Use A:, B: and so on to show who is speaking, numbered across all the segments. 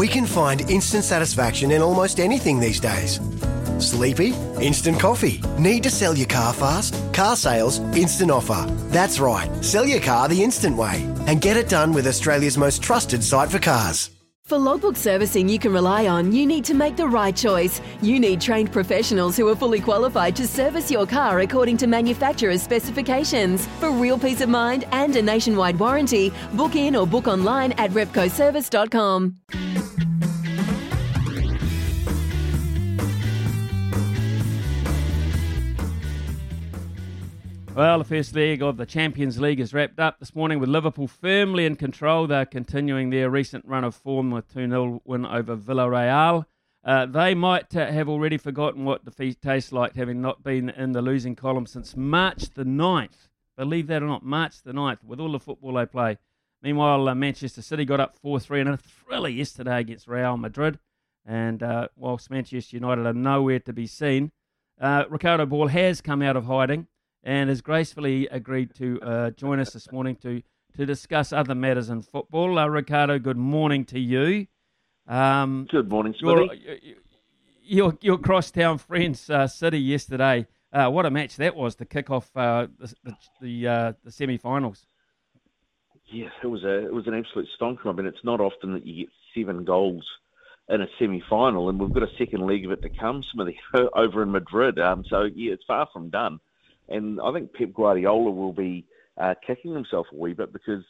A: We can find instant satisfaction in almost anything these days. Sleepy? Instant coffee. Need to sell your car fast? Car sales, instant offer. That's right. Sell your car the instant way and get it done with Australia's most trusted site for cars.
B: For logbook servicing you can rely on, you need to make the right choice. You need trained professionals who are fully qualified to service your car according to manufacturer's specifications. For real peace of mind and a nationwide warranty, book in or book online at repcoservice.com.
C: Well, the first leg of the Champions League is wrapped up this morning with Liverpool firmly in control. They're continuing their recent run of form with 2 0 win over Villarreal. Uh, they might uh, have already forgotten what defeat tastes like, having not been in the losing column since March the 9th. Believe that or not, March the 9th, with all the football they play. Meanwhile, uh, Manchester City got up 4 3 in a thriller yesterday against Real Madrid. And uh, whilst Manchester United are nowhere to be seen, uh, Ricardo Ball has come out of hiding and has gracefully agreed to uh, join us this morning to, to discuss other matters in football. Uh, Ricardo, good morning to you.
D: Um, good morning, Smithy.
C: Your, your, your crosstown friends, uh, City, yesterday. Uh, what a match that was to kick off uh, the the, the, uh, the semi-finals.
D: Yes, it was a it was an absolute stonker. I mean, it's not often that you get seven goals in a semi-final, and we've got a second leg of it to come, Smithy, over in Madrid. Um, so yeah, it's far from done. And I think Pep Guardiola will be uh, kicking himself a wee bit because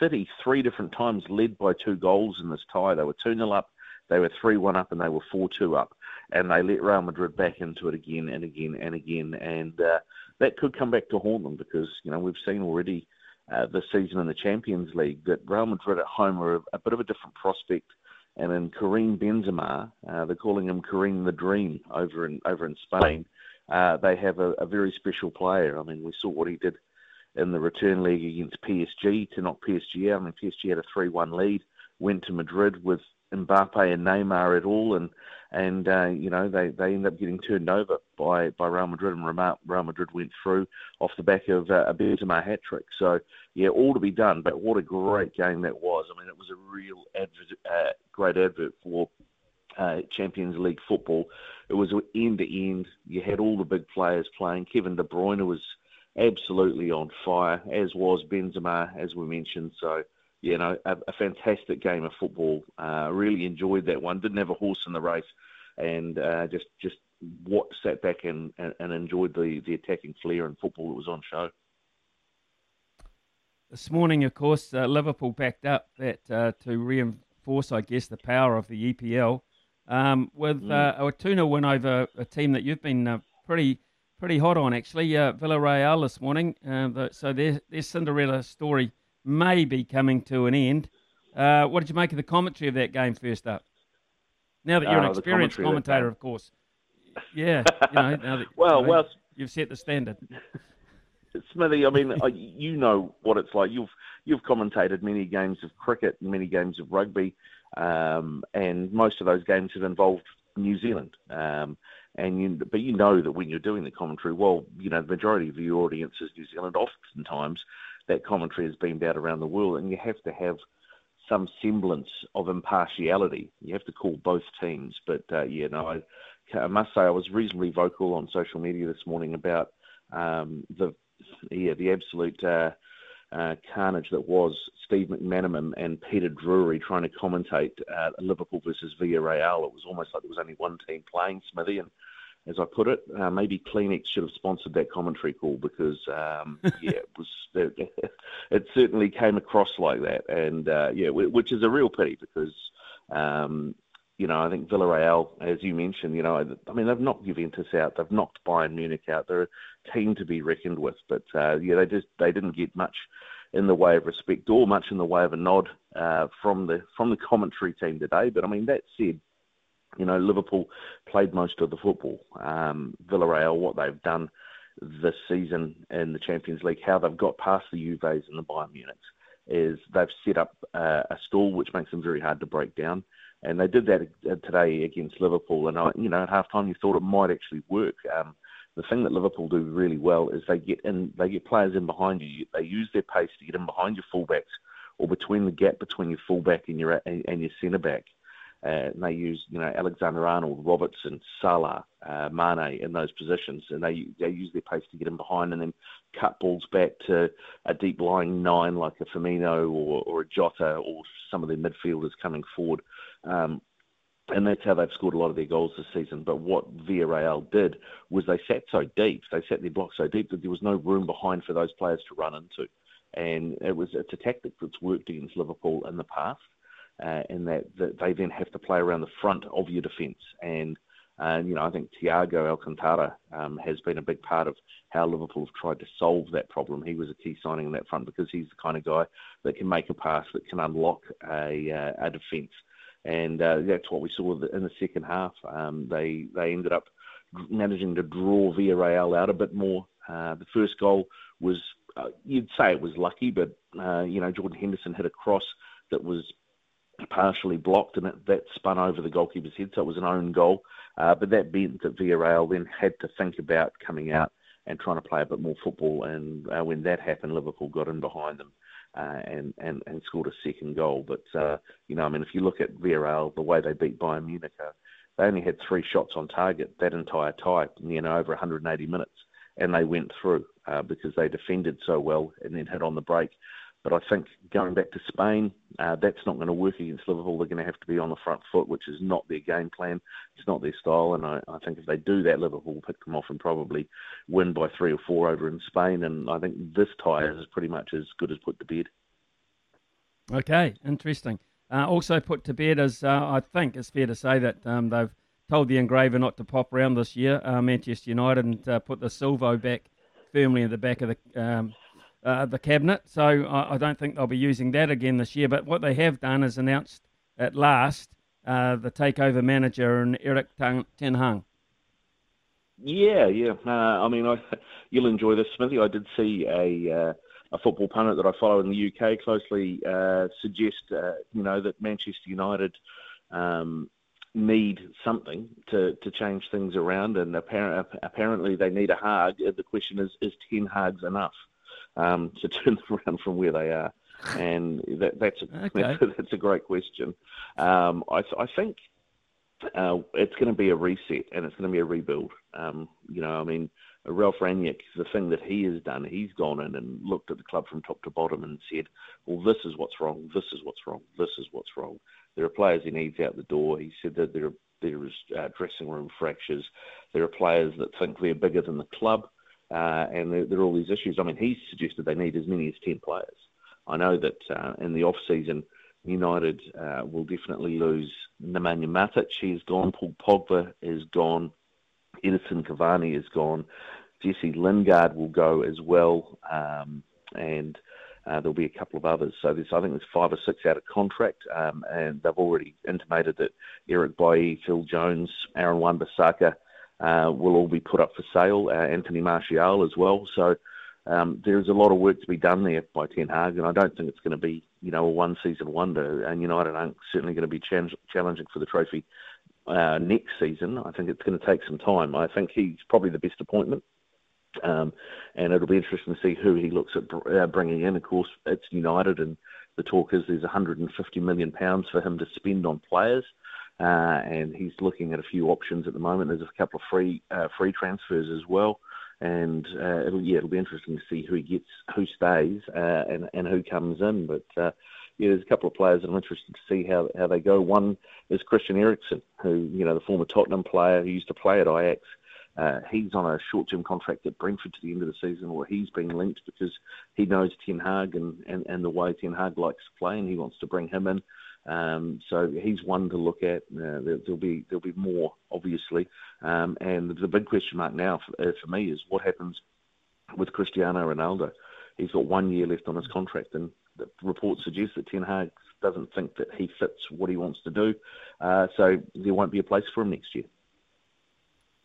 D: City three different times led by two goals in this tie. They were 2 0 up, they were 3 1 up, and they were 4 2 up. And they let Real Madrid back into it again and again and again. And uh, that could come back to haunt them because, you know, we've seen already uh, this season in the Champions League that Real Madrid at home are a, a bit of a different prospect. And in Karim Benzema, uh, they're calling him Karim the Dream over in over in Spain uh, they have a, a, very special player. I mean, we saw what he did in the return leg against PSG to knock PSG out. I mean, PSG had a 3 1 lead, went to Madrid with Mbappe and Neymar at all, and and uh, you know they they end up getting turned over by by Real Madrid, and Real Madrid went through off the back of uh, a Benzema hat trick. So yeah, all to be done. But what a great game that was. I mean, it was a real adver- uh, great advert for uh, Champions League football. It was end to end. You had all the big players playing. Kevin De Bruyne was absolutely on fire, as was Benzema, as we mentioned. So, you know, a, a fantastic game of football. Uh, really enjoyed that one. Didn't have a horse in the race, and uh, just just what sat back and, and, and enjoyed the, the attacking flair and football that was on show.
C: This morning, of course, uh, Liverpool backed up that uh, to reinforce, I guess, the power of the EPL um, with mm. uh, a 2 0 win over a team that you've been uh, pretty pretty hot on, actually, uh, Villarreal this morning. Uh, the, so their, their Cinderella story may be coming to an end. Uh, what did you make of the commentary of that game first up? Now that you're an uh, experienced commentator, of course. Yeah, you know, now that,
D: well,
C: you know,
D: well,
C: you've set the standard.
D: Smithy, I mean, you know what it's like. You've you've commentated many games of cricket many games of rugby. Um, and most of those games have involved New Zealand. Um, and you, but you know that when you're doing the commentary, well, you know the majority of your audience is New Zealand. Oftentimes, that commentary is beamed out around the world, and you have to have some semblance of impartiality. You have to call both teams. But uh, yeah, no, I, I, must say I was reasonably vocal on social media this morning about um, the yeah the absolute. Uh, uh, carnage that was Steve McManaman and Peter Drury trying to commentate uh, Liverpool versus Villarreal. It was almost like there was only one team playing, Smithy. And as I put it, uh, maybe Kleenex should have sponsored that commentary call because, um, yeah, it was it, it, certainly came across like that. And uh, yeah, which is a real pity because. Um, you know, I think Villarreal, as you mentioned, you know, I mean, they've knocked Juventus out, they've knocked Bayern Munich out. They're a team to be reckoned with, but uh, yeah, they just they didn't get much in the way of respect or much in the way of a nod uh, from the from the commentary team today. But I mean, that said, you know, Liverpool played most of the football. Um, Villarreal, what they've done this season in the Champions League, how they've got past the Juves and the Bayern Munichs, is they've set up uh, a stall which makes them very hard to break down. And they did that uh, today against Liverpool. And, I, you know, at half time you thought it might actually work. Um, the thing that Liverpool do really well is they get in, they get players in behind you. They use their pace to get in behind your fullbacks or between the gap between your fullback and your and your centre back. Uh, and they use, you know, Alexander Arnold, Robertson, Salah, uh, Mane in those positions, and they they use their pace to get in behind and then cut balls back to a deep lying nine like a Firmino or, or a Jota or some of their midfielders coming forward. Um, and that's how they've scored a lot of their goals this season. But what Villarreal did was they sat so deep, they sat their block so deep that there was no room behind for those players to run into. And it was it's a tactic that's worked against Liverpool in the past uh, that, that they then have to play around the front of your defence. And, uh, you know, I think Thiago Alcantara um, has been a big part of how Liverpool have tried to solve that problem. He was a key signing in that front because he's the kind of guy that can make a pass that can unlock a, uh, a defence. And uh, that's what we saw in the second half. Um, they they ended up managing to draw Villarreal out a bit more. Uh, the first goal was, uh, you'd say it was lucky, but, uh, you know, Jordan Henderson hit a cross that was partially blocked, and it, that spun over the goalkeeper's head, so it was an own goal. Uh, but that meant that Villarreal then had to think about coming out and trying to play a bit more football. And uh, when that happened, Liverpool got in behind them uh, and, and and scored a second goal. But uh, you know, I mean, if you look at Villarreal, the way they beat Bayern Munich, uh, they only had three shots on target that entire tie, you know, over 180 minutes, and they went through uh, because they defended so well and then hit on the break. But I think going back to Spain, uh, that's not going to work against Liverpool. They're going to have to be on the front foot, which is not their game plan. It's not their style. And I, I think if they do that, Liverpool will pick them off and probably win by three or four over in Spain. And I think this tie is pretty much as good as put to bed.
C: Okay, interesting. Uh, also put to bed is, uh, I think it's fair to say that um, they've told the engraver not to pop around this year, uh, Manchester United, and uh, put the Silvo back firmly in the back of the um, uh, the cabinet. So I, I, don't think they'll be using that again this year. But what they have done is announced at last uh, the takeover manager and Erik Ten Hag.
D: Yeah, yeah. Uh, I mean, I, you'll enjoy this, Smithy. I did see a uh, a football pundit that I follow in the UK closely uh, suggest, uh, you know, that Manchester United. Um, need something to, to change things around, and apparently, apparently they need a Hag. The question is, is Ten Hag's enough? Um, to turn them around from where they are? And that, that's, a, okay. that's, that's a great question. Um, I, I think uh, it's going to be a reset and it's going to be a rebuild. Um, you know, I mean, Ralph Rangnick, the thing that he has done, he's gone in and looked at the club from top to bottom and said, well, this is what's wrong, this is what's wrong, this is what's wrong. There are players he needs out the door. He said that there are, there is uh, dressing room fractures. There are players that think they're bigger than the club uh, and there, there, are all these issues. I mean, he suggested they need as many as 10 players. I know that uh, in the off season, United uh, will definitely lose Nemanja Matic. He's gone. Paul Pogba is gone. Edinson Cavani is gone. Jesse Lingard will go as well. Um, and uh, there'll be a couple of others. So there's, I think there's five or six out of contract, um, and they've already intimated that Eric Bailly, Phil Jones, Aaron Wan-Bissaka, uh, will all be put up for sale. Uh, Anthony Martial as well. So um, there's a lot of work to be done there by Ten Hag, and I don't think it's going to be you know a one season wonder. And United aren't certainly going to be ch- challenging for the trophy uh, next season. I think it's going to take some time. I think he's probably the best appointment. Um, and it'll be interesting to see who he looks at uh, bringing in. Of course, it's United, and the talk is there's 150 million pounds for him to spend on players and he's looking at a few options at the moment. There's a couple of free uh, free transfers as well, and uh, it'll yeah it'll be interesting to see who gets, who stays, uh, and and who comes in. But uh, yeah, there's a couple of players that I'm interested to see how how they go. One is Christian Eriksen, who you know the former Tottenham player who used to play at Ajax. Uh, he's on a short-term contract at Brentford to the end of the season, or he's been linked because he knows Ten Hag and, and, and the way Ten Hag likes to play, and he wants to bring him in. Um, so he's one to look at. Uh, there, will be there'll be more, obviously. Um, and the big question mark now for, uh, for me is what happens with Cristiano Ronaldo. He's got one year left on his contract, and the reports suggest that Ten Hag's doesn't think that he fits what he wants to do. Uh, so there won't be a place for him next year.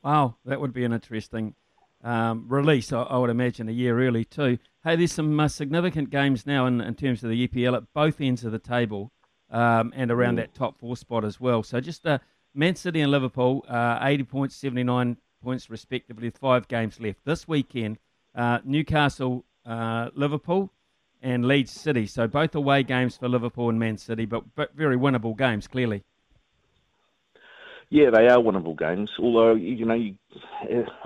C: Wow, that would be an interesting um, release, I, I, would imagine, a year early too. Hey, there's some uh, significant games now in, in, terms of the EPL at both ends of the table um, and around mm. that top four spot as well. So just uh, Man City and Liverpool, uh, 80 points, 79 points respectively, five games left. This weekend, uh, Newcastle, uh, Liverpool, and Leeds City. So both away games for Liverpool and Man City, but, but very winnable games, clearly.
D: Yeah, they are winnable games. Although you know, you,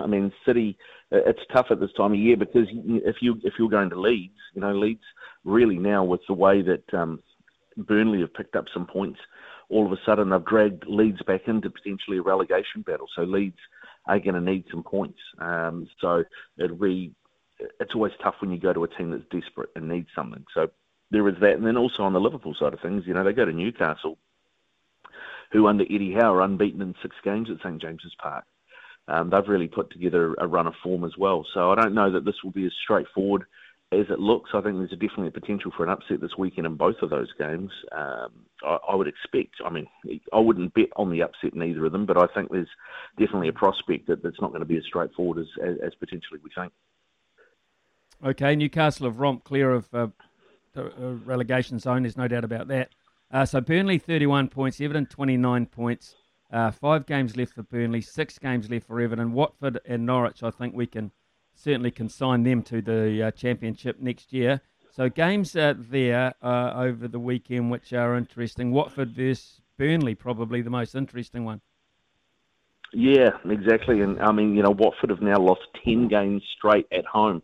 D: I mean, City, it's tough at this time of year because if you if you're going to Leeds, you know, Leeds really now with the way that um, Burnley have picked up some points, all of a sudden they've dragged Leeds back into potentially a relegation battle. So Leeds are going to need some points. Um, so it'll be it's always tough when you go to a team that's desperate and needs something. So there is that, and then also on the Liverpool side of things, you know, they go to Newcastle who under Eddie Howe are unbeaten in six games at St James's Park. Um, they've really put together a run of form as well. So I don't know that this will be as straightforward as it looks. I think there's definitely a potential for an upset this weekend in both of those games. Um, I, I, would expect. I mean, I wouldn't bet on the upset in either of them, but I think there's definitely a prospect that it's not going to be as straightforward as, as, as potentially we think.
C: Okay, Newcastle have romped clear of uh, the uh, relegation zone. There's no doubt about that. Uh, so Burnley 31 points, Everton 29 points. Uh, five games left for Burnley, six games left for Everton. Watford and Norwich, I think we can certainly consign them to the uh, championship next year. So games there uh, over the weekend which are interesting. Watford versus Burnley, probably the most interesting one.
D: Yeah, exactly. And I mean, you know, Watford have now lost 10 games straight at home,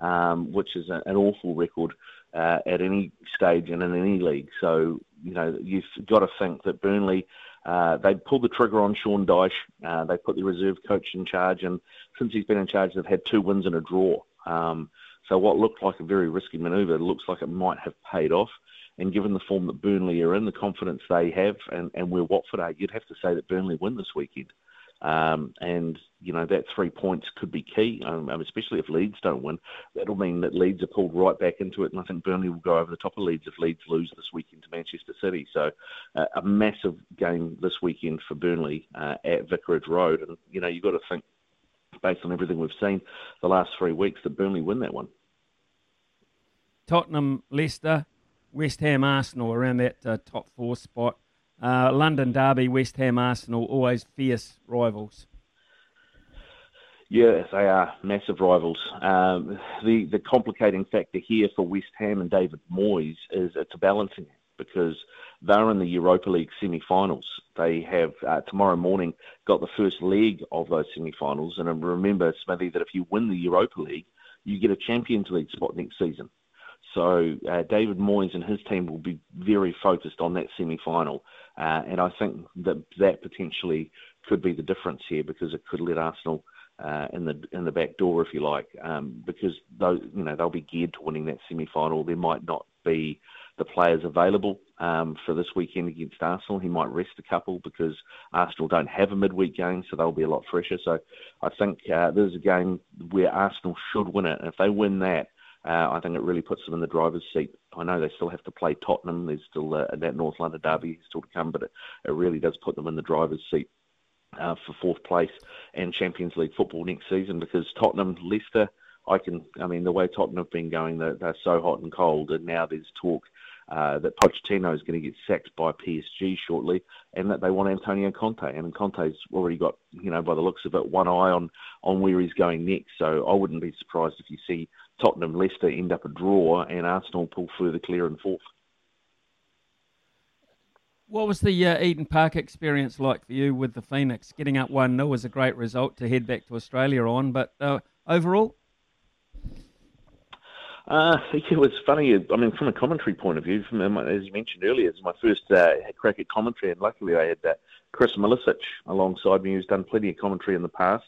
D: um, which is a, an awful record uh, at any stage and in any league. So, you know, you've got to think that Burnley, uh, they pulled the trigger on Sean Dyche. Uh, they put the reserve coach in charge, and since he's been in charge, they've had two wins and a draw. Um, so, what looked like a very risky manoeuvre looks like it might have paid off. And given the form that Burnley are in, the confidence they have, and, and where Watford are, you'd have to say that Burnley win this weekend. Um, and, you know, that three points could be key, um, um, especially if Leeds don't win. That'll mean that Leeds are pulled right back into it, and I think Burnley will go over the top of Leeds if Leeds lose this weekend to Manchester City. So uh, a massive game this weekend for Burnley uh, at Vicarage Road. And, you know, you've got to think, based on everything we've seen the last three weeks, that Burnley win that one.
C: Tottenham, Leicester, West Ham, Arsenal around that uh, top four spot. Uh, London Derby, West Ham, Arsenal, always fierce rivals.
D: Yeah, they are massive rivals. Um, the the complicating factor here for West Ham and David Moyes is it's a balancing act because they're in the Europa League semi-finals. They have uh, tomorrow morning got the first leg of those semi-finals, and remember, Smithy, that if you win the Europa League, you get a Champions League spot next season. So uh, David Moyes and his team will be very focused on that semi-final, uh, and I think that that potentially could be the difference here because it could let Arsenal uh, in the in the back door, if you like, um, because those you know they'll be geared to winning that semi-final. There might not be the players available um, for this weekend against Arsenal. He might rest a couple because Arsenal don't have a midweek game, so they'll be a lot fresher. So I think uh, there's a game where Arsenal should win it, and if they win that, uh, I think it really puts them in the driver's seat. I know they still have to play Tottenham. There's still uh, that North London derby still to come, but it, it really does put them in the driver's seat uh, for fourth place and Champions League football next season because Tottenham, Leicester, I can. I mean, the way Tottenham have been going, they're, they're so hot and cold, and now there's talk uh, that Pochettino is going to get sacked by PSG shortly, and that they want Antonio Conte. And Conte's already got, you know, by the looks of it, one eye on on where he's going next. So I wouldn't be surprised if you see Tottenham, Leicester end up a draw, and Arsenal pull further clear in fourth.
C: What was the uh, Eden Park experience like for you with the Phoenix? Getting up 1 0 was a great result to head back to Australia on, but uh, overall?
D: Uh, it was funny. I mean, from a commentary point of view, from, as you mentioned earlier, it's my first uh, crack at commentary, and luckily I had uh, Chris Milicic alongside me, who's done plenty of commentary in the past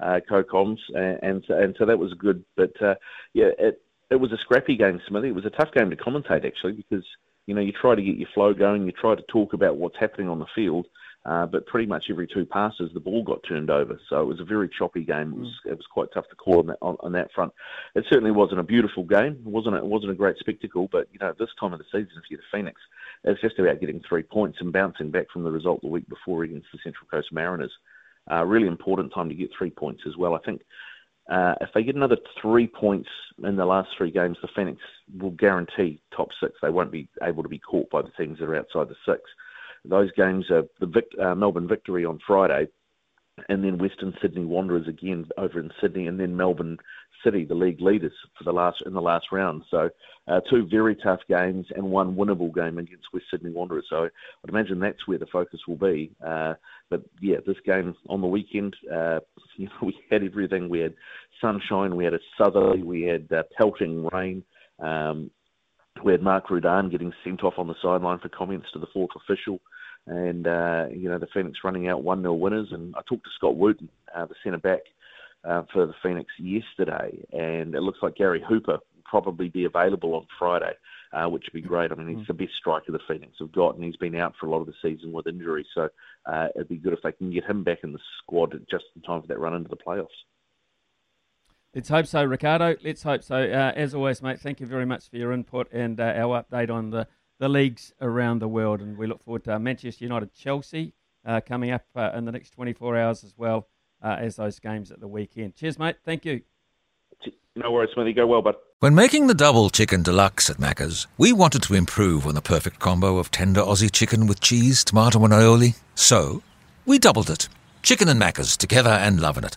D: uh, co-coms, and, and so, and so that was good. But uh, yeah, it it was a scrappy game, Smithy. It was a tough game to commentate actually because you know you try to get your flow going, you try to talk about what's happening on the field, Uh, but pretty much every two passes, the ball got turned over. So it was a very choppy game. It was, mm. it was quite tough to call on that, on, on, that front. It certainly wasn't a beautiful game. It wasn't. A, it wasn't a great spectacle. But you know, at this time of the season, if you're the Phoenix, it's just about getting three points and bouncing back from the result the week before against the Central Coast Mariners. Uh, really important time to get three points as well. I think uh, if they get another three points in the last three games, the Phoenix will guarantee top six. They won't be able to be caught by the teams that are outside the six. Those games are the Vic, uh, Melbourne victory on Friday, and then Western Sydney Wanderers again over in Sydney, and then Melbourne City, the league leaders for the last in the last round. So uh, two very tough games and one winnable game against West Sydney Wanderers. So I'd imagine that's where the focus will be. Uh, but yeah, this game on the weekend, uh, you know, we had everything. We had sunshine, we had a southerly, we had uh, pelting rain. Um, we had Mark Rudan getting sent off on the sideline for comments to the fourth official and uh, you know the Phoenix running out one 0 winners. And I talked to Scott Wootton, uh, the centre back uh, for the Phoenix yesterday, and it looks like Gary Hooper will probably be available on Friday, uh, which would be great. I mean, he's the best striker the Phoenix have got, and he's been out for a lot of the season with injury, so uh, it'd be good if they can get him back in the squad just in time for that run into the playoffs.
C: Let's hope so, Ricardo. Let's hope so. Uh, as always, mate, thank you very much for your input and uh, our update on the the leagues around the world. And we look forward to Manchester United Chelsea uh, coming up uh, in the next 24 hours as well uh, as those games at the weekend. Cheers, mate. Thank you.
D: No worries, Smithy. Go well, bud.
E: When making the double chicken deluxe at Macca's, we wanted to improve on the perfect combo of tender Aussie chicken with cheese, tomato, and aioli. So, we doubled it. Chicken and Macca's together and loving it.